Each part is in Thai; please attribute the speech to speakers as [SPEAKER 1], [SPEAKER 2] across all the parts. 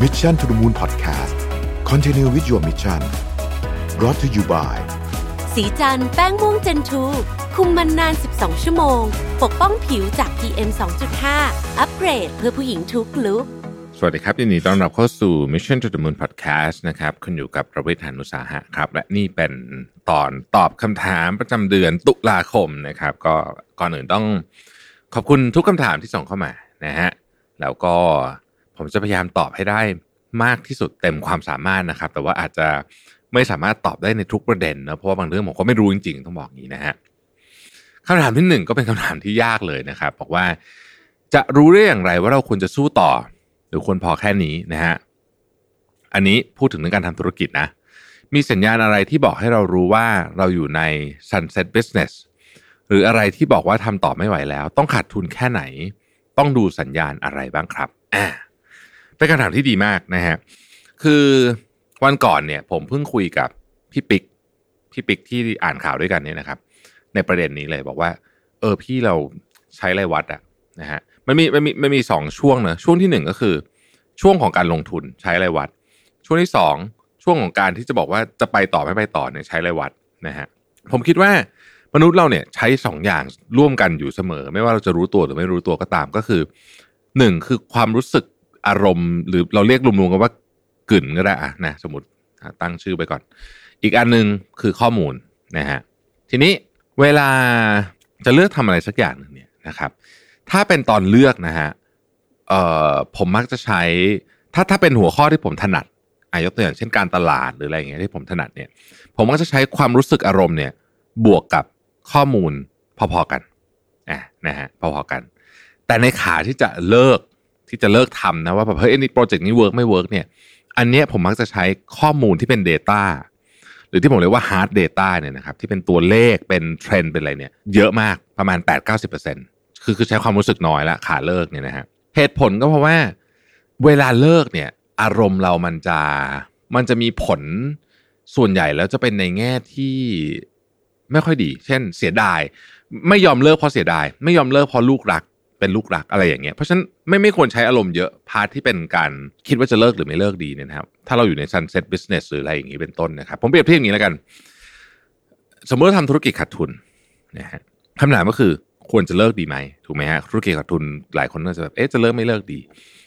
[SPEAKER 1] Mission to the Moon Podcast Continue with your mission brought to you by
[SPEAKER 2] สีจันแป้งม่วงเจนทูคุมมันนาน 12 ชั่วโมง ปกป้องผิวจาก PM 2.5 อัปเกรดเพื่อผู้หญิงทุกลุก
[SPEAKER 3] สวัสดีครับยินดีต้อนรับเข้าสู่ Mission to the Moon Podcast นะครับคุณอยู่กับประวิทยานุสาหะครับ และนี่เป็นตอนตอบคำถามประจำเดือนตุลาคมนะครับ ก็ก่อนอื่นต้องขอบคุณทุกคำถามที่ส่งเข้ามานะฮะแล้วก็ ผมจะพยายามตอบให้ได้มากที่สุดเต็มความสามารถนะครับ แต่ว่าอาจจะไม่สามารถตอบได้ในทุกประเด็นนะเพราะว่าบางเรื่องผมก็ไม่รู้จริงๆ ต้องบอกงี้นะฮะคำถามที่หนึ่งก็เป็นคำถามที่ยากเลยนะครับบอกว่าจะรู้ได้อย่างไรว่าเราควรจะสู้ต่อ หรือควรพอแค่นี้นะฮะอันนี้พูดถึงเรื่องการทำธุรกิจนะ มีสัญญาณอะไรที่บอกให้เรารู้ว่าเราอยู่ใน sunset business หรืออะไรที่บอกว่าทำต่อไม่ไหวแล้ว ต้องขาดทุนแค่ไหน ต้องดูสัญญาณอะไรบ้างครับอ่า เป็นคำถามที่ดีมากนะฮะคือวันก่อนเนี่ย ผมเพิ่งคุยกับพี่ปิ๊กพี่ปิ๊กที่อ่านข่าวด้วยกันเนี่ยนะครับ ในประเด็นนี้เลยบอกว่า เออพี่เราใช้ไรวัดอะนะฮะมันมีมันมีมันมีสองช่วงเนะช่วงที่หนึ่งก็คือ ช่วงของการลงทุนใช้ไรวัด ช่วงที่สองช่วงของการที่จะบอกว่าจะไปต่อไม่ไปต่อเนี่ยใช้ไรวัดนะฮะผมคิดว่ามนุษย์เราเนี่ยใช้สองอย่างร่วมกันอยู่เสมอ ไม่ว่าเราจะรู้ตัวหรือไม่รู้ตัวก็ตามก็คือหนึ่งคือความรู้สึก อารมณ์ หรือเราเรียกรวมๆกันว่ากึ่นก็ได้อะนะสมมติตั้งชื่อไปก่อน อีกอันหนึ่งคือข้อมูลนะฮะทีนี้เวลาจะเลือกทำอะไรสักอย่างหนึ่งเนี่ยนะครับ ถ้าเป็นตอนเลือกนะฮะเอ่อผมมักจะใช้ถ้าถ้าเป็นหัวข้อที่ผมถนัดอายกตัวอย่างเช่นการตลาดหรืออะไรอย่างเงี้ยที่ผมถนัดเนี่ย ผมก็จะใช้ความรู้สึกอารมณ์เนี่ยบวกกับข้อมูลพอๆกันอะนะฮะพอๆกัน แต่ในขาที่จะเลิก ที่จะเลิกทำนะว่าแบบเฮ้ยนี่โปรเจกต์นี้ work ไม่ work เนี่ย อันเนี้ยผมมักจะใช้ข้อมูลที่เป็น Data หรือที่ผมเรียกว่า hard data เนี่ยนะครับที่เป็นตัวเลขเป็นเทรนด์เป็นอะไรเนี่ยเยอะมากประมาณ 8-90%คือคือใช้ความรู้สึกน้อยละขาเลิกเนี่ยนะฮะเหตุผลก็เพราะว่าเวลาเลิกเนี่ยอารมณ์เรามันจะมันจะมีผลส่วนใหญ่แล้วจะเป็นในแง่ที่ไม่ค่อยดี เช่นเสียดาย ไม่ยอมเลิกเพราะเสียดาย ไม่ยอมเลิกเพราะลูกรัก เป็นลูกรักอะไรอย่างเงี้ยเพราะฉะนั้นไม่ไม่ควรใช้อารมณ์เยอะ part ที่เป็นการคิดว่าจะเลิกหรือไม่เลิกดีเนี่ยนะครับถ้าเราอยู่ใน sunset business หรืออะไรอย่างงี้เป็นต้นนะครับ ผมเปรียบเทียบอย่างนี้แล้วกัน สมมติว่าทำธุรกิจขาดทุนนะฮะคำถามก็คือควรจะเลิกดีไหมถูกไหมฮะธุรกิจขาดทุนหลายคนก็จะแบบเอ๊ะจะเลิกไม่เลิกดี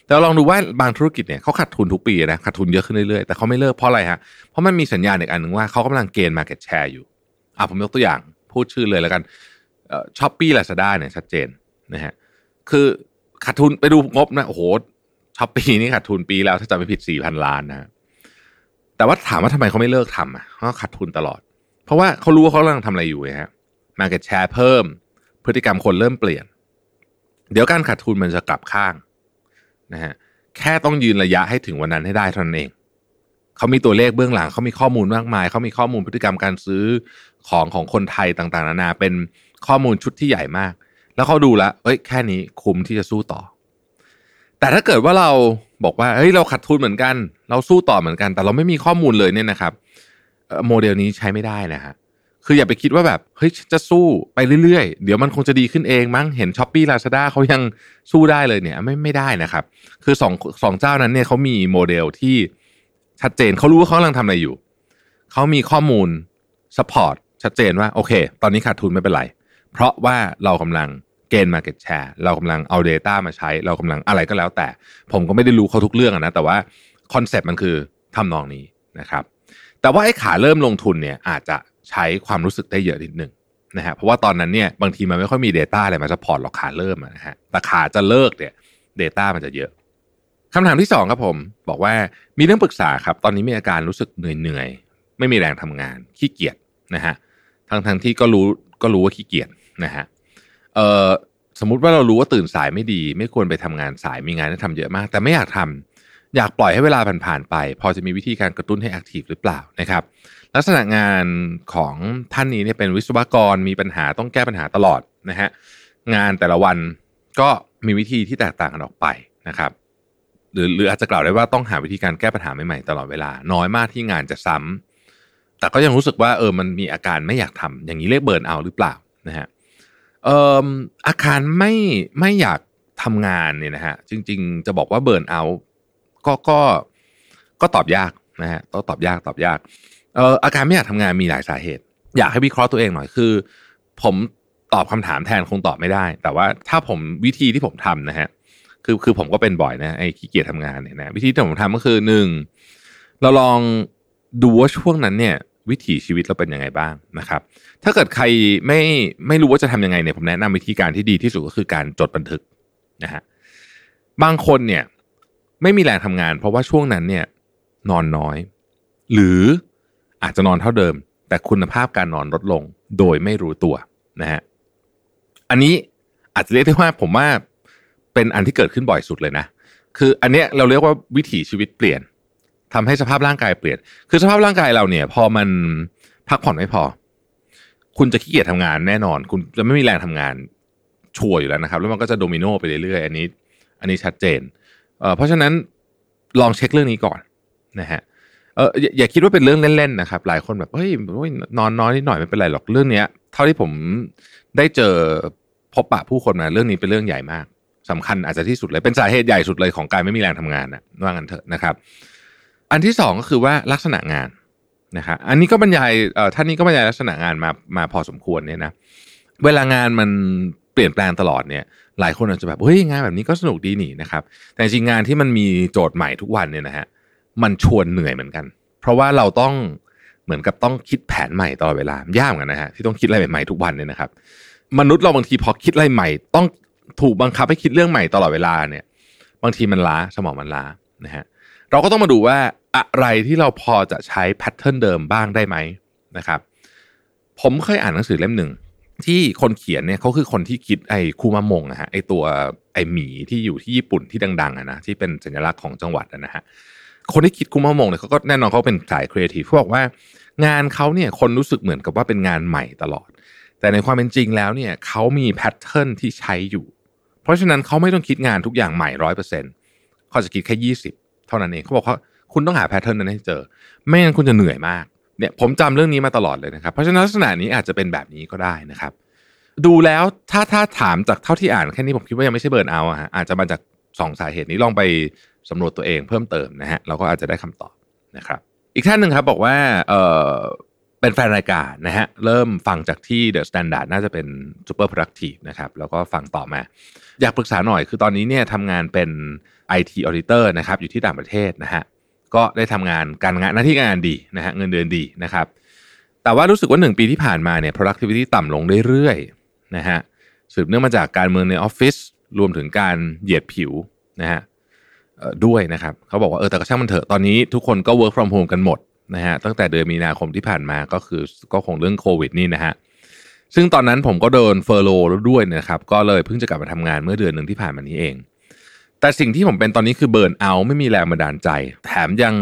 [SPEAKER 3] แต่ลองดูว่าบางธุรกิจเนี่ยเขาขาดทุนทุกปีนะขาดทุนเยอะขึ้นเรื่อยๆแต่เขาไม่เลิกเพราะอะไรฮะเพราะมันมีสัญญาณอีกอันหนึ่งว่าเขากำลังเกณฑ์ market share อยู่อะผมยกตัวอย่างพูดชื่อเลยแล้วกัน Shopee Lazada เนี่ยชัดเจนนะฮะ คือขาดทุนไปดูงบนะโอ้โห Shopee นี่ขาดทุนปีแล้วถ้าจำไม่ผิดสี่พันล้านนะแต่ว่าถามว่าทำไมเขาไม่เลิกทำอะเขาขาดทุนตลอด เพราะว่าเขารู้ว่าเขากำลังทำอะไรอยู่ฮะ market share เพิ่ม พฤติกรรมคนเริ่มเปลี่ยน เดี๋ยวการขาดทุนมันจะกลับข้างนะฮะแค่ต้องยืนระยะให้ถึงวันนั้นให้ได้เท่านั้นเองเขามีตัวเลขเบื้องหลังเขามีข้อมูลมากมายเขามีข้อมูลพฤติกรรมการซื้อของของคนไทยต่างๆนานาเป็นข้อมูลชุดที่ใหญ่มาก แล้วเขาดูแล้วเอ้ยแค่นี้คุ้มที่จะสู้ต่อ แต่ถ้าเกิดว่าเราบอกว่าเฮ้ยเราขาดทุนเหมือนกัน เราสู้ต่อเหมือนกัน แต่เราไม่มีข้อมูลเลยเนี่ยนะครับโมเดลนี้ใช้ไม่ได้นะฮะคืออย่าไปคิดว่าแบบเฮ้ยจะสู้ไปเรื่อยๆ เดี๋ยวมันคงจะดีขึ้นเองมั้งเห็น Shopee Lazada เขายังสู้ได้เลยเนี่ยไม่ไม่ได้นะครับ คือสองสองเจ้านั้นเนี่ยเขามีโมเดลที่ชัดเจนเขารู้ว่าเขากำลังทำอะไรอยู่เขามีข้อมูล support ชัดเจนว่าโอเค ตอนนี้ขาดทุนไม่เป็นไร เพราะว่าเรากำลัง gain Market Share เรากำลังเอา Data มาใช้ เรากำลังอะไรก็แล้วแต่ ผมก็ไม่ได้รู้เขาทุกเรื่องนะแต่ว่า concept มันคือทำนองนี้นะครับ แต่ว่าไอ้ขาเริ่มลงทุนเนี่ยอาจจะใช้ความรู้สึกได้เยอะนิดนึงนะฮะเพราะว่าตอนนั้นเนี่ยบางทีมันไม่ค่อยมี Data อะไรมา support หรอกขาเริ่มนะฮะแต่ขาจะเลิกเนี่ย Data มันจะเยอะคำถามที่สองครับผม บอกว่ามีเรื่องปรึกษาครับ ตอนนี้มีอาการรู้สึกเหนื่อยๆไม่มีแรงทำงานขี้เกียจนะฮะทั้งทั้งที่ก็รู้ก็รู้ว่าขี้เกียจนะฮะ เอ่อสมมุติว่าเรารู้ว่าตื่นสายไม่ดี ไม่ควรไปทำงานสายมีงานให้ทำเยอะมาก แต่ไม่อยากทำอยากปล่อยให้เวลาผ่านๆไป พอจะมีวิธีการกระตุ้นให้แอคทีฟหรือเปล่านะครับ ลักษณะงานของท่านนี้เนี่ยเป็นวิศวกรมีปัญหาต้องแก้ปัญหาตลอดนะฮะงานแต่ละวันก็มีวิธีที่แตกต่างกันออกไปนะครับ หรือหรืออาจจะกล่าวได้ว่าต้องหาวิธีการแก้ปัญหาใหม่ๆตลอดเวลา น้อยมากที่งานจะซ้ำแต่ก็ยังรู้สึกว่าเออมันมีอาการไม่อยากทำอย่างนี้เรียกเบิร์นเอาหรือเปล่านะฮะ อ่ออาการไม่ไม่อยากทำงานเนี่ยนะฮะจริง ๆ จะบอกว่าเบิร์นเอาก็ก็ก็ตอบยากนะฮะต้องตอบยากตอบยากเอ่ออาการไม่อยากทำงานมีหลายสาเหตุ อยากให้วิเคราะห์ตัวเองหน่อยคือ ผมตอบคำถามแทนคงตอบไม่ได้ แต่ว่าถ้าผมวิธีที่ผมทำนะฮะคือคือผมก็เป็นบ่อยนะไอ้ขี้เกียจทำงานเนี่ยนะวิธีที่ผมทำก็คือหนึ่งเราลองดูว่าช่วงนั้นเนี่ย วิถีชีวิตเราเป็นยังไงบ้างนะครับ ถ้าเกิดใครไม่ไม่รู้ว่าจะทำยังไงเนี่ยผมแนะนำวิธีการที่ดีที่สุดก็คือการจดบันทึกนะฮะบางคนเนี่ยไม่มีแรงทำงาน เพราะว่าช่วงนั้นเนี่ยนอนน้อย หรืออาจจะนอนเท่าเดิม แต่คุณภาพการนอนลดลงโดยไม่รู้ตัวนะฮะอันนี้อาจจะเรียกได้ว่าผมว่าเป็นอันที่เกิดขึ้นบ่อยสุดเลยนะ คืออันเนี้ยเราเรียกว่าวิถีชีวิตเปลี่ยน ทำให้สภาพร่างกายเปลี่ยน คือสภาพร่างกายเราเนี่ย พอมันพักผ่อนไม่พอ คุณจะขี้เกียจทำงาน แน่นอน คุณจะไม่มีแรงทำงานชัวร์อยู่แล้วนะครับ แล้วมันก็จะโดมิโนไปเรื่อยๆอันนี้ อันนี้ชัดเจนเเพราะฉะนั้นลองเช็คเรื่องนี้ก่อนนะฮะเอออย่าคิดว่าเป็นเรื่องเล่นๆนะครับ หลายคนแบบเฮ้ยนอนน้อยนิดหน่อยไม่เป็นไรหรอกเรื่องเนี้ย เท่าที่ผมได้เจอพบปะผู้คนมาเรื่องนี้เป็นเรื่องใหญ่มากสำคัญอาจจะที่สุดเลยเป็นสาเหตุใหญ่สุดเลยของการไม่มีแรงทำงานนะว่างั้นเถอะนะครับ อันที่สองก็คือว่าลักษณะงานนะครับอันนี้ก็บรรยายท่านนี้ก็บรรยายลักษณะงานมามาพอสมควรเนี่ยนะเวลางานมันเปลี่ยนแปลงตลอดเนี่ย หลายคนอาจจะแบบเฮ้ยงานแบบนี้ก็สนุกดีนี่นะครับ แต่จริงงานที่มันมีโจทย์ใหม่ทุกวันเนี่ยนะฮะมันชวนเหนื่อยเหมือนกัน เพราะว่าเราต้องเหมือนกับต้องคิดแผนใหม่ตลอดเวลายากเหมือนกันนะฮะที่ต้องคิดอะไรใหม่ๆทุกวันเนี่ยนะครับ มนุษย์เราบางทีพอคิดอะไรใหม่ ต้องถูกบังคับให้คิดเรื่องใหม่ตลอดเวลาเนี่ย บางทีมันล้าสมองมันล้านะฮะเเราก็ต้องมาดูว่าอะไรที่เราพอจะใช้แพทเทิร์นเดิมบ้างได้ไหมนะครับ ผมเคยอ่านหนังสือเล่มหนึ่งที่คนเขียนเนี่ยเขาคือคนที่คิดไอ้คูมามงอะฮะไอ้ตัวไอ้หมีที่อยู่ที่ญี่ปุ่นที่ดังๆอะนะที่เป็นสัญลักษณ์ของจังหวัดนะฮะคนที่คิดคูมามงเนี่ยเขาก็แน่นอนเขาเป็นสายครีเอทีฟเขาบอกว่างานเขาเนี่ยคนรู้สึกเหมือนกับว่าเป็นงานใหม่ตลอด แต่ในความเป็นจริงแล้วเนี่ยเขามี pattern ที่ใช้อยู่ เพราะฉะนั้นเขาไม่ต้องคิดงานทุกอย่างใหม่ร้อยเปอร์เซ็นต์เขาจะคิดแค่ยี่สิบ เท่านั้นเองเขาบอกว่าคุณต้องหา pattern นั้นให้เจอ ไม่งั้นคุณจะเหนื่อยมากเนี่ยผมจำเรื่องนี้มาตลอดเลยนะครับ เพราะฉะนั้นลักษณะนี้อาจจะเป็นแบบนี้ก็ได้นะครับ ดูแล้วถ้าถ้าถามจากเท่าที่อ่านแค่นี้ผมคิดว่ายังไม่ใช่เบิร์นเอาอะฮะอาจจะมาจากสองสาเหตุนี้ลองไปสำรวจตัวเองเพิ่มเติมนะฮะเราก็อาจจะได้คำตอบนะครับ อีกท่านหนึ่งครับบอกว่าเออเป็นแฟนรายการนะฮะเริ่มฟังจากที่ The Standard น่าจะเป็น Super Productive นะครับแล้วก็ฟังต่อมา อยากปรึกษาหน่อยคือตอนนี้เนี่ยทำงานเป็น IT Auditor นะครับอยู่ที่ต่างประเทศนะฮะก็ได้ทำงานการงานหน้าที่การงานดีนะฮะเงินเดือนดีนะครับ แต่ว่ารู้สึกว่าหนึ่งปีที่ผ่านมาเนี่ย productivity ต่ำลงเรื่อยๆนะฮะสืบเนื่องมาจากการเมืองในออฟฟิศรวมถึงการเหยียดผิวนะฮะด้วยนะครับเขาบอกว่าเออแต่ก็ช่างมันเถอะตอนนี้ทุกคนก็ work from home กันหมดนะฮะตั้งแต่เดือนมีนาคมที่ผ่านมาก็คือก็คงเรื่องโควิดนี่นะฮะซึ่งตอนนั้นผมก็โดนเฟอร์โลแล้วด้วยนะครับ ก็เลยเพิ่งจะกลับมาทำงานเมื่อเดือนหนึ่งที่ผ่านมานี้เอง แต่สิ่งที่ผมเป็นตอนนี้คือเบิร์นเอาไม่มีแรงบันดาลใจ แถมยัง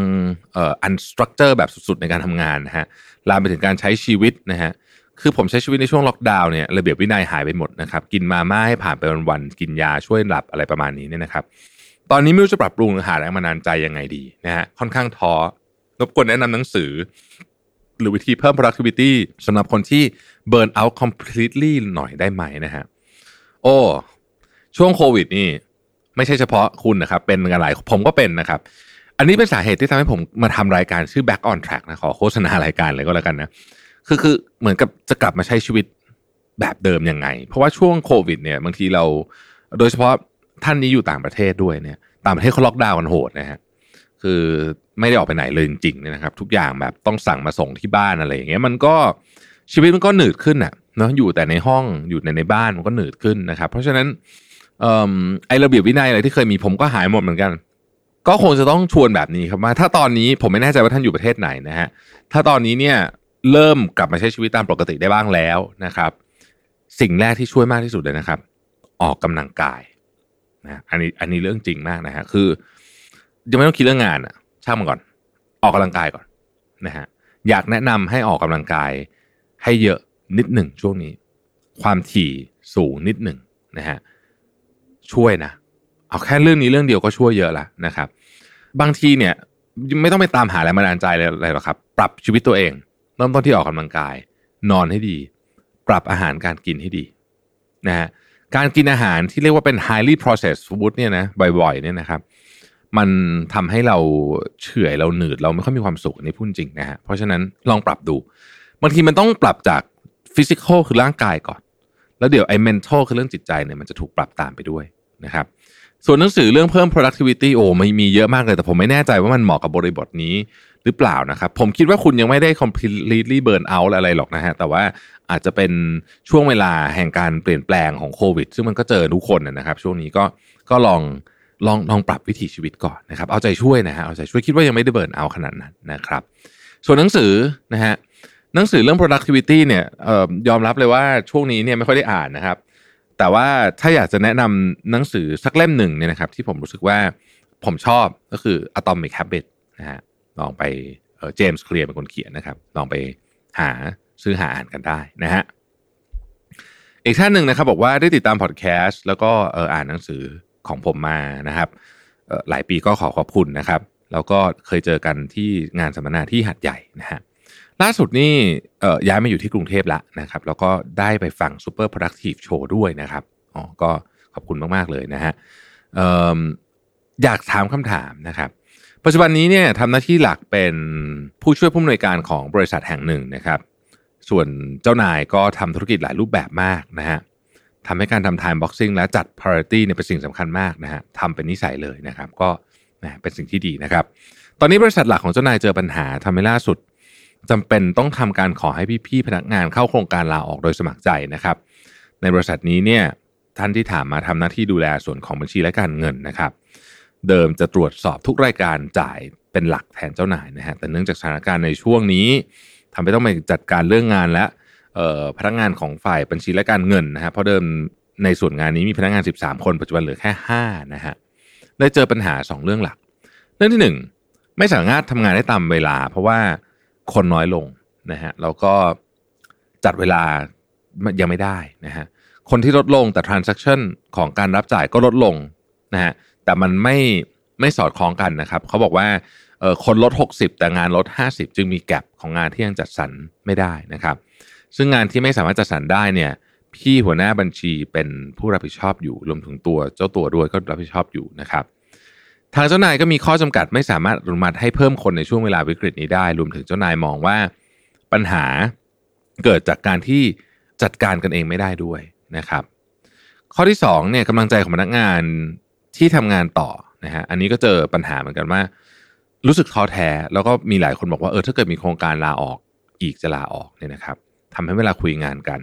[SPEAKER 3] เอ่ออันสตรัคเจอร์แบบสุดๆ ในการทำงานนะฮะลามไปถึงการใช้ชีวิตนะฮะคือผมใช้ชีวิตในช่วงล็อกดาวน์เนี่ยระเบียบวินัยหายไปหมดนะครับกินมาม่าให้ผ่านไปวันๆกินยาช่วยหลับอะไรประมาณนี้เนี่ยนะครับตอนนี้ไม่รู้จะปรับปรุงหรือหาแรงบันดาลใจยังไงดีนะฮะค่อนข้างท้อรบกวนแนะนำหนังสือ หรือวิธีเพิ่ม productivity สำหรับคนที่ burn out completely หน่อยได้ไหมนะฮะโอ้ช่วงโควิดนี่ ไม่ใช่เฉพาะคุณนะครับ เป็นกันหลายผมก็เป็นนะครับ อันนี้เป็นสาเหตุที่ทำให้ผมมาทำรายการชื่อ back on track นะขอโฆษณารายการเลยก็แล้วกันนะคือคือเหมือนกับจะกลับมาใช้ชีวิตแบบเดิมยังไง เพราะว่าช่วงโควิดเนี่ยบางทีเรา โดยเฉพาะท่านนี้อยู่ต่างประเทศด้วยเนี่ย ต่างประเทศเขาล็อกดาวน์กันโหดนะฮะคือไม่ได้ออกไปไหนเลยจริงๆนะครับ ทุกอย่างแบบต้องสั่งมาส่งที่บ้านอะไรอย่างเงี้ยมันก็ชีวิตมันก็หนืดขึ้นอะเนาะอยู่แต่ในห้องอยู่ในในบ้านมันก็หนืดขึ้นนะครับ เพราะฉะนั้น ไอระเบียบวินัยอะไรที่เคยมีผมก็หายหมดเหมือนกัน ก็คงจะต้องชวนแบบนี้ครับว่าถ้าตอนนี้ผมไม่แน่ใจว่าท่านอยู่ประเทศไหนนะฮะถ้าตอนนี้เนี่ยเริ่มกลับมาใช้ชีวิตตามปกติได้บ้างแล้วนะครับ สิ่งแรกที่ช่วยมากที่สุดเลยนะครับ ออกกำลังกายนะอันนี้อันนี้เรื่องจริงมากนะฮะคือยังไม่ต้องคิดเรื่องงานอะช่างมันก่อน ออกกำลังกายก่อนนะฮะอยากแนะนำให้ออกกำลังกาย ให้เยอะนิดหนึ่งช่วงนี้ ความถี่สูงนิดหนึ่งนะฮะ ช่วยนะเอาแค่เรื่องนี้เรื่องเดียวก็ช่วยเยอะละนะครับ บางทีเนี่ยไม่ต้องไปตามหาแรงบันดาลใจอะไรหรอกครับ ปรับชีวิตตัวเองเริ่มต้นที่ออกกำลังกาย นอนให้ดี ปรับอาหารการกินให้ดีนะฮะการกินอาหารที่เรียกว่าเป็น highly processed food เนี่ยนะบ่อยๆเนี่ยนะครับ มันทำให้เราเฉื่อยเราหนืดเราไม่ค่อยมีความสุขอันนี้พูดจริงนะฮะเพราะฉะนั้นลองปรับดู บางทีมันต้องปรับจากฟิสิกอลคือร่างกายก่อน แล้วเดี๋ยวไอ้ mental คือเรื่องจิตใจเนี่ยมันจะถูกปรับตามไปด้วยนะครับส่วนหนังสือเรื่องเพิ่ม productivity โอ้ไม่มีเยอะมากเลย แต่ผมไม่แน่ใจว่ามันเหมาะกับบริบทนี้หรือเปล่านะครับ ผมคิดว่าคุณยังไม่ได้ completely burn out อะไรหรอกนะฮะ แต่ว่าอาจจะเป็นช่วงเวลาแห่งการเปลี่ยนแปลงของโควิด ซึ่งมันก็เจอทุกคนนะครับ ช่วงนี้ก็ก็ลองลองลองปรับวิถีชีวิตก่อนนะครับ เอาใจช่วยนะฮะเอาใจช่วยคิดว่ายังไม่ได้เบิร์นเอาขนาดนั้นนะครับ ส่วนหนังสือนะฮะ หนังสือเรื่อง productivity เนี่ยออยอมรับเลยว่าช่วงนี้เนี่ยไม่ค่อยได้อ่านนะครับ แต่ว่าถ้าอยากจะแนะนำหนังสือสักเล่มหนึ่งเนี่ยนะครับ ที่ผมรู้สึกว่าผมชอบก็คือ Atomic Habits นะฮะลองไปเจมส์เคลียร์เป็นคนเขียนนะครับ ลองไปหาซื้อหาอ่านกันได้นะฮะอีกท่านหนึ่งนะครับบอกว่าได้ติดตามพอดแคสต์แล้วก็เอ่านหนังสือของผมมานะครับหลายปีก็ขอขอบคุณนะครับ แล้วก็เคยเจอกันที่งานสัมมนาที่หัดใหญ่นะฮะ ล่าสุดนี่ย้ายมาอยู่ที่กรุงเทพแล้วนะครับ แล้วก็ได้ไปฟัง Super Productive Show ด้วยนะครับอ๋อก็ขอบคุณมาก ๆ เลยนะฮะอออยากถามคำถามนะครับ ปัจจุบันนี้เนี่ยทำหน้าที่หลักเป็นผู้ช่วยผู้อำนวยการของบริษัทแห่งหนึ่งนะครับ ส่วนเจ้านายก็ทำธุรกิจหลายรูปแบบมากนะฮะทำให้การทำ time boxing และจัด priority เนี่ยเป็นสิ่งสำคัญมากนะฮะทำเป็นนิสัยเลยนะครับ ก็เป็นสิ่งที่ดีนะครับ ตอนนี้บริษัทหลักของเจ้านายเจอปัญหาทำให้ล่าสุด จำเป็นต้องทำการขอให้พี่ๆพนักงานเข้าโครงการลาออกโดยสมัครใจนะครับ ในบริษัทนี้เนี่ยท่านที่ถามมาทำหน้าที่ดูแลส่วนของบัญชีและการเงินนะครับ เดิมจะตรวจสอบทุกรายการจ่ายเป็นหลักแทนเจ้านายนะฮะแต่เนื่องจากสถานการณ์ในช่วงนี้ทำให้ต้องไปจัดการเรื่องงานและพนักงานของฝ่ายบัญชีและการเงินนะฮะเพราะเดิมในส่วนงานนี้มีพนักงาน 13 คนปัจจุบันเหลือแค่5นะฮะได้เจอปัญหา 2 เรื่องหลัก เรื่องที่ 1 ไม่สามารถทำงานได้ตามเวลา เพราะว่า คนน้อยลงนะฮะแล้วก็จัดเวลายังไม่ได้นะฮะคนที่ลดลงแต่ transaction ของการรับจ่ายก็ลดลงนะฮะแต่มันไม่ไม่สอดคล้องกันนะครับเขาบอกว่าคนลด 60 แต่งานลด 50 จึงมีแกลบของงานที่ยังจัดสรรไม่ได้นะครับ ซึ่งงานที่ไม่สามารถจัดสรรได้เนี่ยพี่หัวหน้าบัญชีเป็นผู้รับผิดชอบอยู่รวมถึงตัวเจ้าตัวด้วยก็รับผิดชอบอยู่นะครับ ทางเจ้านายก็มีข้อจำกัดไม่สามารถอนุมัติให้เพิ่มคนในช่วงเวลาวิกฤตนี้ได้ รวมถึงเจ้านายมองว่าปัญหาเกิดจากการที่จัดการกันเองไม่ได้ด้วยนะครับ ข้อที่2เนี่ยกำลังใจของพนักงานที่ทำงานต่อนะฮะอันนี้ก็เจอปัญหาเหมือนกันว่า รู้สึกท้อแท้แล้วก็มีหลายคนบอกว่าเออถ้าเกิดมีโครงการลาออกอีกจะลาออกเนี่ยนะครับทำให้เวลาคุยงานกัน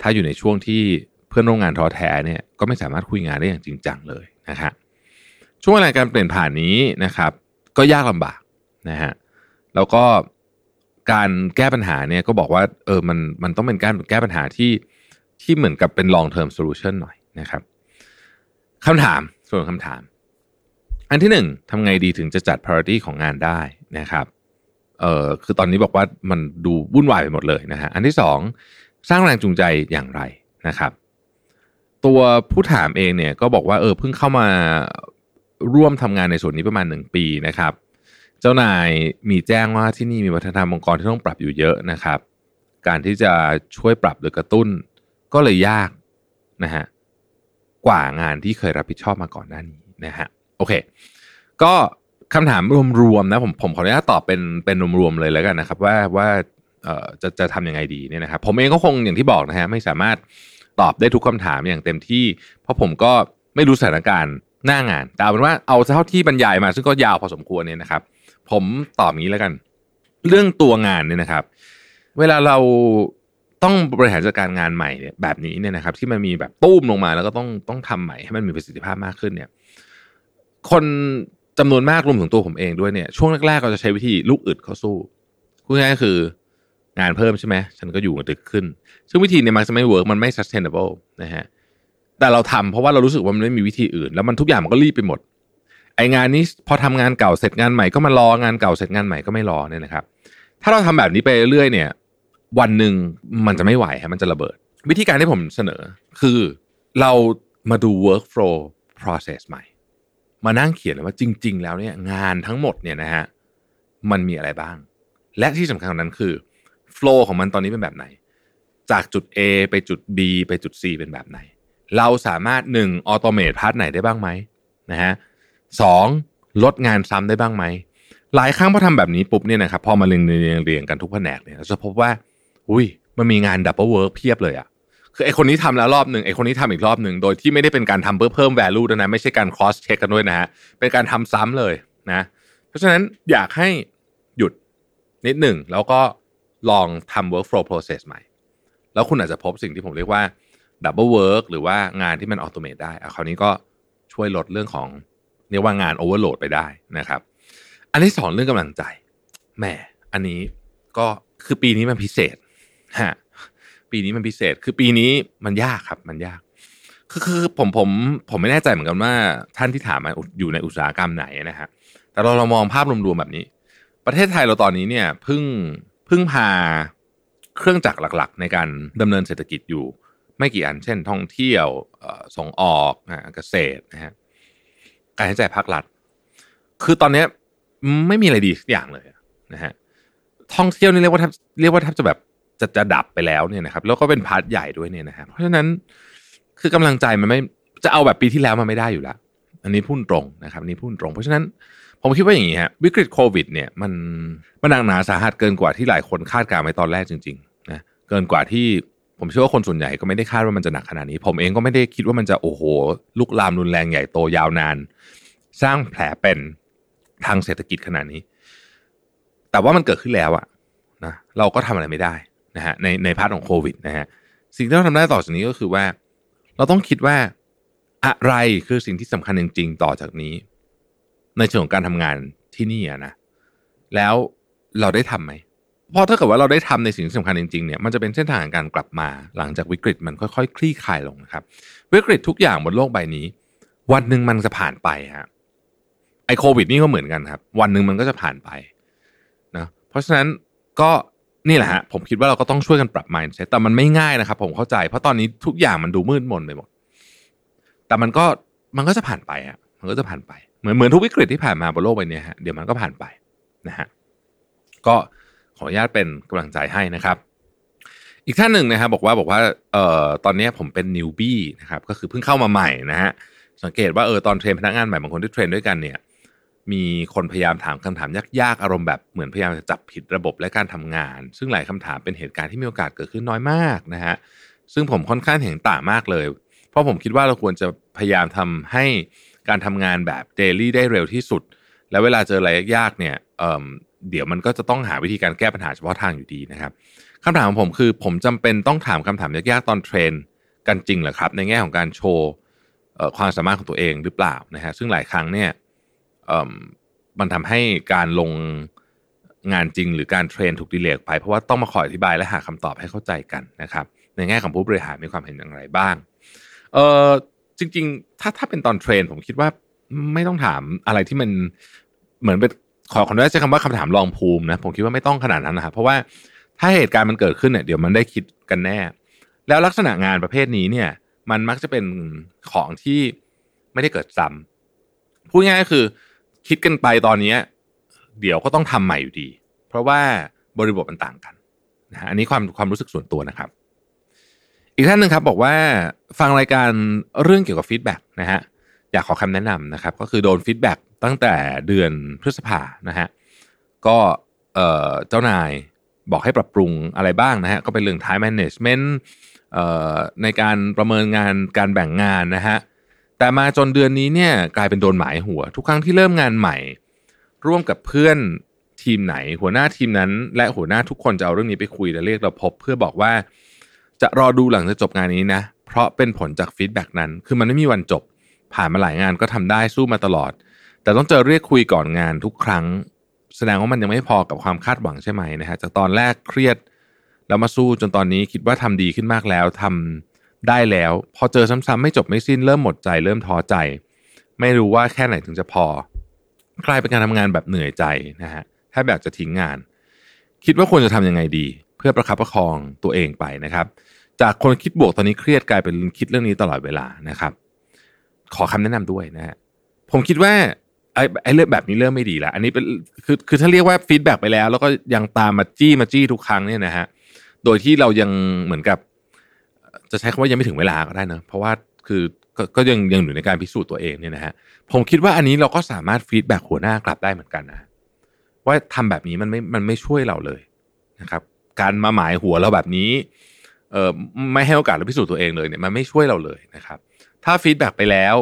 [SPEAKER 3] ถ้าอยู่ในช่วงที่เพื่อนร่วมงานท้อแท้เนี่ยก็ไม่สามารถคุยงานได้อย่างจริงจังเลยนะฮะ ช่วงเวลาการเปลี่ยนผ่านนี้นะครับ ก็ยากลำบากนะฮะแล้วก็การแก้ปัญหาเนี่ยก็บอกว่าเออมันมันต้องเป็นการแก้ปัญหาที่ที่เหมือนกับเป็น long term solution หน่อยนะครับคำถามส่วนคำถาม อันที่หนึ่งทำไงดีถึงจะจัด priority ของงานได้นะครับเออคือตอนนี้บอกว่ามันดูวุ่นวายไปหมดเลยนะฮะอันที่สองสร้างแรงจูงใจอย่างไรนะครับ ตัวผู้ถามเองเนี่ยก็บอกว่าเออเพิ่งเข้ามา ร่วมทำงานในส่วนนี้ประมาณหนึ่งปีนะครับ เจ้านายมีแจ้งว่าที่นี่มีวัฒนธรรมองค์กรที่ต้องปรับอยู่เยอะนะครับ การที่จะช่วยปรับหรือกระตุ้นก็เลยยากนะฮะกว่างานที่เคยรับผิดชอบมาก่อนหน้านี้นะฮะโอเค ก็คำถามรวมๆนะผมผมขออนุญาตตอบเป็นเป็นรวมๆเลยแล้วกันนะครับ ว่าว่าเอ่อจะจะทำยังไงดีเนี่ยนะครับผมเองก็คงอย่างที่บอกนะฮะไม่สามารถตอบได้ทุกคำถามอย่างเต็มที่ เพราะผมก็ไม่รู้สถานการณ์ หน้างาน แต่เอาเป็นว่าเอาเท่าที่บรรยายมา ซึ่งก็ยาวพอสมควรเนี่ยนะครับ ผมตอบนี้แล้วกัน เรื่องตัวงานเนี่ยนะครับ เวลาเราต้องบริหารจัดการงานใหม่เนี่ยแบบนี้เนี่ยนะครับ ที่มันมีแบบตุ้มลงมาแล้วก็ต้องต้องทำใหม่ให้มันมีประสิทธิภาพมากขึ้นเนี่ย คนจำนวนมากรวมถึงตัวผมเองด้วยเนี่ยช่วงแรกๆเราจะใช้วิธีลูกอึดเข้าสู้พูดง่ายคืองานเพิ่มใช่ไหมฉันก็อยู่ตึกขึ้น ซึ่งวิธีเนี่ยมันจะไม่เวิร์กมันไม่ sustainable นะฮะ แต่เราทำเพราะว่าเรารู้สึกว่ามันไม่มีวิธีอื่น แล้วมันทุกอย่างมันก็รีบไปหมด ไองานนี้พอทำงานเก่าเสร็จงานใหม่ก็มารองานเก่าเสร็จงานใหม่ก็ไม่รอเนี่ยนะครับ ถ้าเราทำแบบนี้ไปเรื่อยเนี่ย วันหนึ่งมันจะไม่ไหวฮะมันจะระเบิด วิธีการที่ผมเสนอ คือเรามาดู workflow process ใหม่ มานั่งเขียนเลยว่าจริง ๆ แล้วเนี่ยงานทั้งหมดเนี่ยนะฮะมันมีอะไรบ้าง และที่สำคัญนั้นคือ flow ของมันตอนนี้เป็นแบบไหน จากจุด A ไปจุด B ไปจุด C เป็นแบบไหน เราสามารถหนึ่ง automate part ไหนได้บ้างไหมนะฮะสองลดงานซ้ำได้บ้างไหม หลายครั้งพอทำแบบนี้ปุ๊บเนี่ยนะครับพอมาเรียงเรียงเรียงกันทุกแผนกเนี่ยเราจะพบว่า อุ้ยมันมีงาน double work เพียบเลยอะคือไอคนนี้ทำแล้วรอบหนึ่งไอคนนี้ทำอีกรอบหนึ่งโดยที่ไม่ได้เป็นการทำเพื่อเพิ่ม value ด้วยนะไม่ใช่การ cross check กันด้วยนะฮะเป็นการทำซ้ำเลยนะเพราะฉะนั้นอยากให้หยุดนิดหนึ่งแล้วก็ลองทำ workflow process ใหม่ แล้วคุณอาจจะพบสิ่งที่ผมเรียกว่า double work หรือว่างานที่มัน automate ได้อะคราวนี้ก็ช่วยลดเรื่องของเรียกว่างาน overload ไปได้นะครับ อันที่สองเรื่องกำลังใจแหมอันนี้ก็คือปีนี้มันพิเศษฮะปีนี้มันพิเศษ คือปีนี้มันยากครับมันยากคือคือผมผมผมไม่แน่ใจเหมือนกันว่าท่านที่ถามมาอยู่ในอุตสาหกรรมไหนนะฮะแต่เราเรามองภาพรวมๆแบบนี้ ประเทศไทยเราตอนนี้เนี่ยพิ่งพิ่งพาเครื่องจักรหลัก ๆ ในการดำเนินเศรษฐกิจอยู่ ไม่กี่อัน เช่นท่องเที่ยวส่งออกนะเกษตรนะฮะการใช้จ่ายภาครัฐ คือตอนนี้ไม่มีอะไรดีสักอย่างเลยนะฮะท่องเที่ยวนี่เรียกว่าแทบเรียกว่าแทบจะแบบจะจะดับไปแล้วเนี่ยนะครับ แล้วก็เป็นพาร์ทใหญ่ด้วยเนี่ยนะครับเพราะฉะนั้นคือกำลังใจมันไม่จะเอาแบบปีที่แล้วมันไม่ได้อยู่แล้ว อันนี้พูดตรงนะครับนี่พูดตรง เพราะฉะนั้นผมคิดว่าอย่างนี้ฮะวิกฤตโควิด เนี่ย มันมันหนักหนาสาหัสเกินกว่าที่หลายคนคาดการณ์ไว้ตอนแรกจริงๆนะเกินกว่าที่ ผมเชื่อว่าคนส่วนใหญ่ก็ไม่ได้คาดว่ามันจะหนักขนาดนี้ ผมเองก็ไม่ได้คิดว่ามันจะโอ้โหลุกลามรุนแรงใหญ่โตยาวนาน สร้างแผลเป็นทางเศรษฐกิจขนาดนี้ แต่ว่ามันเกิดขึ้นแล้วอะนะเราก็ทำอะไรไม่ได้นะฮะในใน part ของโควิดนะฮะสิ่งที่เราทำได้ต่อจากนี้ก็คือว่า เราต้องคิดว่าอะไรคือสิ่งที่สำคัญจริง ๆ ต่อจากนี้ ในเชิงของการทำงานที่นี่นะแล้วเราได้ทำไหม เพราะถ้าเกิดว่าเราได้ทำในสิ่งที่สำคัญจริงๆเนี่ยมันจะเป็นเส้นทางการกลับมาหลังจากวิกฤตมันค่อยๆ คลี่คลายลงนะครับ วิกฤตทุกอย่างบนโลกใบนี้ วันหนึ่งมันจะผ่านไปฮะไอโควิดนี่ก็เหมือนกันครับ วันหนึ่งมันก็จะผ่านไปนะเพราะฉะนั้นก็นี่แหละฮะผมคิดว่าเราก็ต้องช่วยกันปรับ mindset แต่มันไม่ง่ายนะครับ ผมเข้าใจ เพราะตอนนี้ทุกอย่างมันดูมืดมนไปหมด แต่มันก็มันก็จะผ่านไปฮะมันก็จะผ่านไป เหมือนเหมือนทุกวิกฤตที่ผ่านมาบนโลกใบนี้ฮะเดี๋ยวมันก็ผ่านไปนะฮะก็ ขออนุญาตเป็นกำลังใจให้นะครับ อีกท่านหนึ่งนะครับบอกว่าบอกว่าเอ่อตอนนี้ผมเป็นนิวบี้นะครับก็คือเพิ่งเข้ามาใหม่นะฮะสังเกตว่าเออตอน train พนักงานใหม่บางคนที่ train ด้วยกันเนี่ยมีคนพยายามถามคำถามยากๆ อารมณ์แบบเหมือนพยายามจะจับผิดระบบและการทำงาน ซึ่งหลายคำถามเป็นเหตุการณ์ที่มีโอกาสเกิดขึ้นน้อยมากนะฮะซึ่งผมค่อนข้างเห็นต่างมากเลย เพราะผมคิดว่าเราควรจะพยายามทำให้การทำงานแบบ daily ได้เร็วที่สุด แล้วเวลาเจออะไรยากๆเนี่ย เดี๋ยวมันก็จะต้องหาวิธีการแก้ปัญหาเฉพาะทางอยู่ดีนะครับคำถามของผมคือ ผมจำเป็นต้องถามคำถามยากๆตอน trainกันจริงเหรอครับ ในแง่ของการโชว์ความสามารถของตัวเองหรือเปล่านะฮะซึ่งหลายครั้งเนี่ยมันทำให้การลงงานจริงหรือการเทรนถูกดีเลกไป เพราะว่าต้องมาคอยอธิบายและหาคำตอบให้เข้าใจกันนะครับ ในแง่ของผู้บริหารมีความเห็นอย่างไรบ้างเออจริง ๆ ถ้าถ้าเป็นตอนเทรน ผมคิดว่าไม่ต้องถามอะไรที่มันเหมือนเป็น ขอขออนุญาตใช้คำว่าคำถามลองภูมินะผมคิดว่าไม่ต้องขนาดนั้นนะครับเพราะว่าถ้าเหตุการณ์มันเกิดขึ้นเนี่ยเดี๋ยวมันได้คิดกันแน่ แล้วลักษณะงานประเภทนี้เนี่ย มันมักจะเป็นของที่ไม่ได้เกิดซ้ำพูดง่ายก็คือ คิดกันไปตอนนี้เดี๋ยวก็ต้องทำใหม่อยู่ดี เพราะว่าบริบทมันต่างกันนะฮะอันนี้ความความรู้สึกส่วนตัวนะครับ อีกท่านหนึ่งครับบอกว่าฟังรายการเรื่องเกี่ยวกับ feedback นะฮะอยากขอคำแนะนำนะครับ ก็คือโดน feedback ตั้งแต่เดือนพฤษภานะฮะก็เจ้านายบอกให้ปรับปรุงอะไรบ้างนะฮะก็เป็นเรื่อง time management ในการประเมินงานการแบ่งงานนะฮะแต่มาจนเดือนนี้เนี่ยกลายเป็นโดนหมายหัว ทุกครั้งที่เริ่มงานใหม่ ร่วมกับเพื่อนทีมไหน หัวหน้าทีมนั้น และหัวหน้าทุกคนจะเอาเรื่องนี้ไปคุยและเรียกเราพบ เพื่อบอกว่าจะรอดูหลังจากจบงานนี้นะเพราะเป็นผลจาก feedback นั้น คือมันไม่มีวันจบผ่านมาหลายงานก็ทำได้สู้มาตลอด แต่ต้องเจอเรียกคุยก่อนงานทุกครั้ง แสดงว่ามันยังไม่พอกับความคาดหวังใช่ไหมนะฮะจากตอนแรกเครียด แล้วมาสู้จนตอนนี้คิดว่าทำดีขึ้นมากแล้วทำได้แล้ว พอเจอซ้ำๆไม่จบไม่สิ้นเริ่มหมดใจ เริ่มท้อใจ ไม่รู้ว่าแค่ไหนถึงจะพอกลายเป็นการทำงานแบบเหนื่อยใจนะฮะแทบแบบจะทิ้งงาน คิดว่าควรจะทํำยังไงดี เพื่อประคับประคองตัวเองไปนะครับ จากคนคิดบวกตอนนี้เครียดกลายเป็นคิดเรื่องนี้ตลอดเวลานะครับ ขอคำแนะนำด้วยนะฮะผมคิดว่า ไอ้เรื่องแบบนี้เริ่มไม่ดีแล้วอันนี้เป็นคือคือถ้าเรียกว่า feedback ไปแล้ว แล้วก็ยังตามมาจี้มาจี้ทุกครั้งเนี่ยนะฮะโดยที่เรายังเหมือนกับ จะใช้คำว่ายังไม่ถึงเวลาก็ได้นะเพราะว่าคือก็ก็ยังยังอยู่ในการพิสูจน์ตัวเองเนี่ยนะฮะผมคิดว่าอันนี้เราก็สามารถ feedback หัวหน้ากลับได้เหมือนกันนะว่าทำแบบนี้มันไม่มันไม่ช่วยเราเลยนะครับ การมาหมายหัวเราแบบนี้เอ่อไม่ให้โอกาสเราพิสูจน์ตัวเองเลยเนี่ยมันไม่ช่วยเราเลยนะครับ ถ้า feedback ไปแล้ว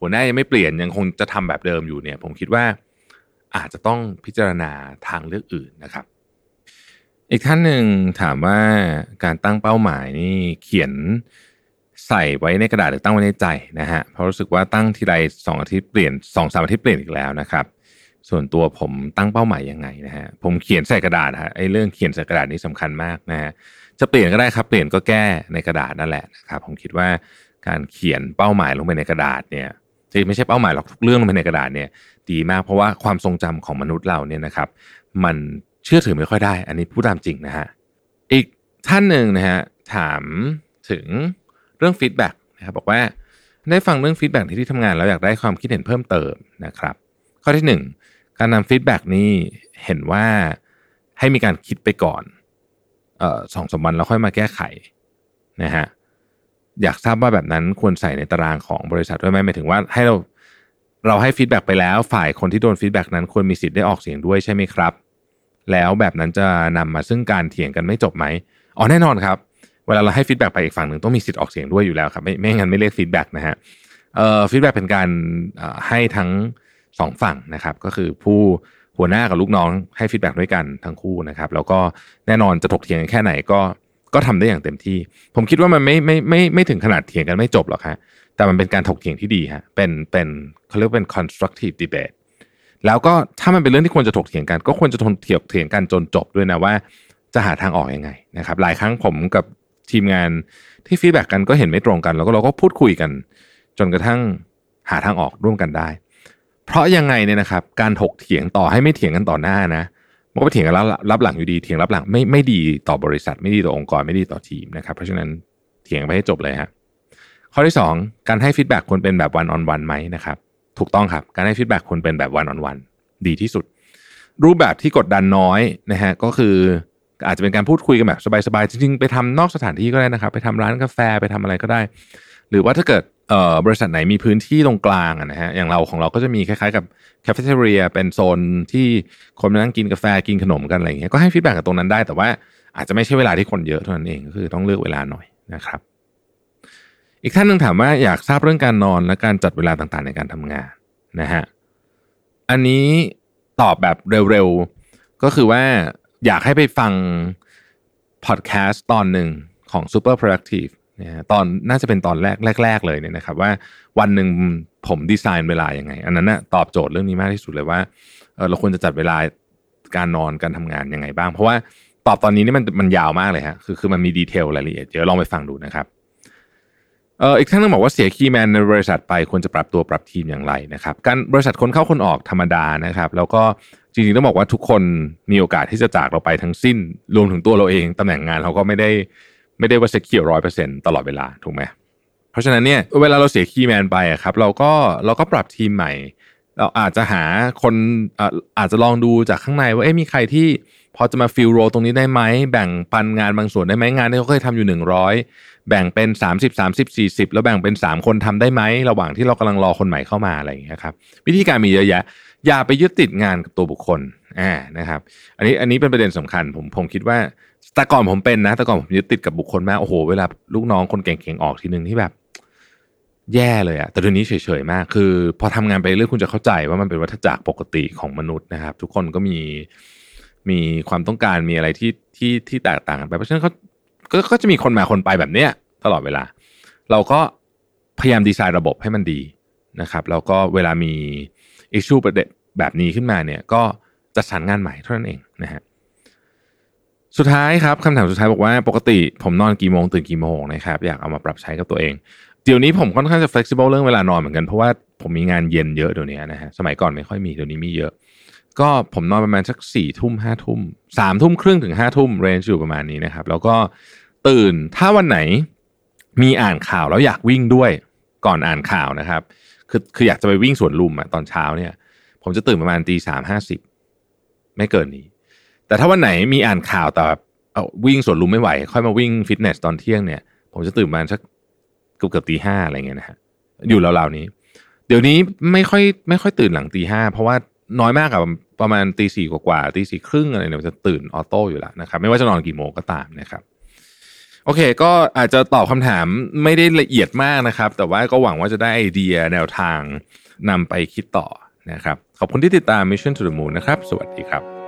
[SPEAKER 3] หัวหน้ายังไม่เปลี่ยนยังคงจะทำแบบเดิมอยู่เนี่ย ผมคิดว่าอาจจะต้องพิจารณาทางเลือกอื่นนะครับ อีกท่านหนึ่งถามว่าการตั้งเป้าหมายนี่เขียนใส่ไว้ในกระดาษหรือตั้งไว้ในใจนะฮะเพราะรู้สึกว่าตั้งทีไรสองอาทิตย์เปลี่ยนสองสามอาทิตย์เปลี่ยนอีกแล้วนะครับ ส่วนตัวผมตั้งเป้าหมายยังไงนะฮะผมเขียนใส่กระดาษฮะไอ้เรื่องเขียนใส่กระดาษนี้สำคัญมากนะฮะจะเปลี่ยนก็ได้ครับเปลี่ยนก็แก้ในกระดาษนั่นแหละนะครับผมคิดว่าการเขียนเป้าหมายลงไปในกระดาษเนี่ย ที่ไม่ใช่เป้าหมายหรอกทุกเรื่องลงไปในกระดาษเนี่ย ดีมากเพราะว่าความทรงจำของมนุษย์เราเนี่ยนะครับ มันเชื่อถือไม่ค่อยได้ อันนี้พูดตามจริงนะฮะอีกท่านหนึ่งนะฮะถามถึงเรื่องฟีดแบ็กนะครับบอกว่าได้ฟังเรื่อง feedback ในที่ทำงานแล้วอยากได้ความคิดเห็นเพิ่มเติมนะครับ ข้อที่หนึ่งการนำ feedback นี้เห็นว่าให้มีการคิดไปก่อนเอ่อสองสามวันแล้วค่อยมาแก้ไขนะฮะ อยากทราบว่าแบบนั้นควรใส่ในตารางของบริษัทด้วยไหมหมายถึงว่าให้เราเราให้ feedback ไปแล้ว ฝ่ายคนที่โดน feedback นั้นควรมีสิทธิ์ได้ออกเสียงด้วยใช่ไหมครับ แล้วแบบนั้นจะนำมาซึ่งการเถียงกันไม่จบไหมอ๋อแน่นอนครับ เวลาเราให้ feedback ไปอีกฝั่งหนึ่งต้องมีสิทธิ์ออกเสียงด้วยอยู่แล้วครับไม่ไม่งั้นไม่เรียก feedback นะฮะเอ่อ feedback เป็นการให้ทั้งสองฝั่งนะครับ ก็คือผู้หัวหน้ากับลูกน้องให้ feedback ด้วยกันทั้งคู่นะครับ แล้วก็แน่นอนจะถกเถียงกันแค่ไหนก็ ก็ทำได้อย่างเต็มที่ ผมคิดว่ามันไม่ไม่ไม่ไม่ถึงขนาดเถียงกันไม่จบหรอกฮะแต่มันเป็นการถกเถียงที่ดีฮะเป็นเป็นเขาเรียกเป็น constructive debate แล้วก็ถ้ามันเป็นเรื่องที่ควรจะถกเถียงกัน ก็ควรจะถกเถียงเถียงกันจนจบด้วยนะว่าจะหาทางออกยังไงนะครับ หลายครั้งผมกับทีมงานที่ feedback กันก็เห็นไม่ตรงกัน แล้วก็เราก็พูดคุยกัน จนกระทั่งหาทางออกร่วมกันได้ เพราะยังไงเนี่ยนะครับ การถกเถียงต่อให้ไม่เถียงกันต่อหน้านะ มันก็ไปเถียงกันลับหลังอยู่ดีเถียงลับหลังไม่ไม่ดีต่อบริษัท ไม่ดีต่อองค์กรไม่ดีต่อทีมนะครับ เพราะฉะนั้นเถียงไปให้จบเลยฮะข้อที่ 2 การให้ feedback ควรเป็นแบบ one on one ไหมนะครับ ถูกต้องครับ การให้ feedback ควรเป็นแบบ one on oneดีที่สุด รูปแบบที่กดดันน้อยนะฮะก็คืออาจจะเป็นการพูดคุยกันแบบสบายๆจริงๆไปทำนอกสถานที่ก็ได้นะครับ ไปทำร้านกาแฟไปทำอะไรก็ได้ หรือว่าถ้าเกิด บริษัทไหนมีพื้นที่ตรงกลางนะฮะอย่างเราของเราก็จะมีคล้ายๆกับ cafeteria เป็นโซนที่คนมานั่งกินกาแฟกินขนมกันอะไรอย่างเงี้ยก็ให้ feedback กันตรงนั้นได้แต่ว่าอาจจะไม่ใช่เวลาที่คนเยอะเท่านั้นเองก็คือต้องเลือกเวลาหน่อยนะครับ อีกท่านหนึ่งถามว่าอยากทราบเรื่องการนอนและการจัดเวลาต่างๆ ในการทำงานนะฮะอันนี้ตอบแบบเร็วๆก็คือว่าอยากให้ไปฟังพอดแคสต์ตอนหนึ่งของ Super Productive นะตอนน่าจะเป็นตอนแรกแรก ๆ เลยเนี่ยนะครับ ว่าวันหนึ่งผมดีไซน์เวลายังไง อันนั้นนะตอบโจทย์เรื่องนี้มากที่สุดเลยว่าเเราควรจะจัดเวลาการนอนการทำงานยังไงบ้าง เพราะว่าตอบตอนนี้นี่มันมันยาวมากเลยฮะคือคือมันมีดีเทลรายละเอียดเยอะลองไปฟังดูนะครับเอ่ออีกท่านนึงบอกว่าเสีย key man ในบริษัทไปควรจะปรับตัวปรับทีมอย่างไรนะครับการบริษัทคนเข้าคนออกธรรมดานะครับ แล้วก็จริงๆต้องบอกว่าทุกคนมีโอกาสที่จะจากเราไปทั้งสิ้น รวมถึงตัวเราเองตำแหน่งงานเราก็ไม่ได้ ไม่ได้ว่า secure ร้อยเปอร์เซ็นต์ตลอดเวลาถูกไหมเพราะฉะนั้นเนี่ยเวลาเราเสีย key man ไปอะครับเราก็เราก็ปรับทีมใหม่ เราอาจจะหาคนอาจจะลองดูจากข้างในว่าเอ๊ะมีใครที่พอจะมา fill role ตรงนี้ได้ไหมแบ่งปันงานบางส่วนได้ไหมงานที่เขาเคยทำอยู่หนึ่งร้อยแบ่งเป็น 30 30 40 แล้วแบ่งเป็น 3 คนทำได้ไหมระหว่างที่เรากำลังรอคนใหม่เข้ามาอะไรอย่างเงี้ยครับวิธีการมีเยอะแยะอย่าไปยึดติดงานกับตัวบุคคลอ่านะครับ อันนี้อันนี้เป็นประเด็นสำคัญผมผมคิดว่า แต่ก่อนผมเป็นนะแต่ก่อนผมยึดติดกับบุคคลมากโอ้โหเวลาลูกน้องคนเก่งๆออกทีหนึ่งที่แบบ แย่เลยอะแต่เดี๋ยวนี้เฉยๆมาก คือ พอทำงานไปเรื่อยคุณจะเข้าใจว่ามันเป็นวัฏจักรปกติของมนุษย์นะครับ ทุกคนก็มีมีความต้องการมีอะไรที่ที่ที่แตกต่างกันไป เพราะฉะนั้นเขาก็ก็จะมีคนมาคนไปแบบเนี้ยตลอดเวลา เราก็พยายามดีไซน์ระบบให้มันดีนะครับ แล้วก็เวลามีอิชชูประเด็นแบบนี้ขึ้นมาเนี่ย ก็จะสรรงานใหม่เท่านั้นเองนะฮะ สุดท้ายครับคำถามสุดท้ายบอกว่าปกติผมนอนกี่โมงตื่นกี่โมงนะครับอยากเอามาปรับใช้กับตัวเอง เดี๋ยวนี้ผมค่อนข้างจะ flexible เรื่องเวลานอนเหมือนกันเพราะว่าผมมีงานเย็นเยอะเดี๋ยวนี้นะฮะสมัยก่อนไม่ค่อยมีเดี๋ยวนี้มีเยอะ ก็ผมนอนประมาณสักสี่ทุ่มห้าทุ่มสามทุ่มครึ่งถึงห้าทุ่มเรนจ์อยู่ประมาณนี้นะครับแล้วก็ตื่นถ้าวันไหนมีอ่านข่าวแล้วอยากวิ่งด้วยก่อนอ่านข่าวนะครับคือคืออยากจะไปวิ่งสวนลุมอะตอนเช้าเนี่ย ผมจะตื่นประมาณตีสามห้าสิบไม่เกินนี้ แต่ถ้าวันไหนมีอ่านข่าวแต่เอาวิ่งสวนลุมไม่ไหว ค่อยมาวิ่งฟิตเนสตอนเที่ยงเนี่ย ผมจะตื่นมาสักเกือบเกือบตีห้าอะไรเงี้ยนะฮะอยู่ราวๆนี้ เดี๋ยวนี้ไม่ค่อยไม่ค่อยตื่นหลังตีห้าเพราะว่าน้อยมากอะประมาณตีสี่กว่าตีสี่ครึ่งอะไรเนี่ยมันจะตื่นออโต้อยู่แล้วนะครับ ไม่ว่าจะนอนกี่โมงก็ตามนะครับโอเค ก็อาจจะตอบคำถามไม่ได้ละเอียดมากนะครับ แต่ว่าก็หวังว่าจะได้ไอเดียแนวทางนำไปคิดต่อนะครับ ขอบคุณที่ติดตาม Mission to the Moon นะครับ สวัสดีครับ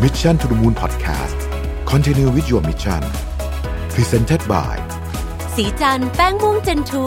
[SPEAKER 1] Mission to the Moon Podcast Continue with your mission Presented by
[SPEAKER 2] สีจันแป้งม่วงเจนทู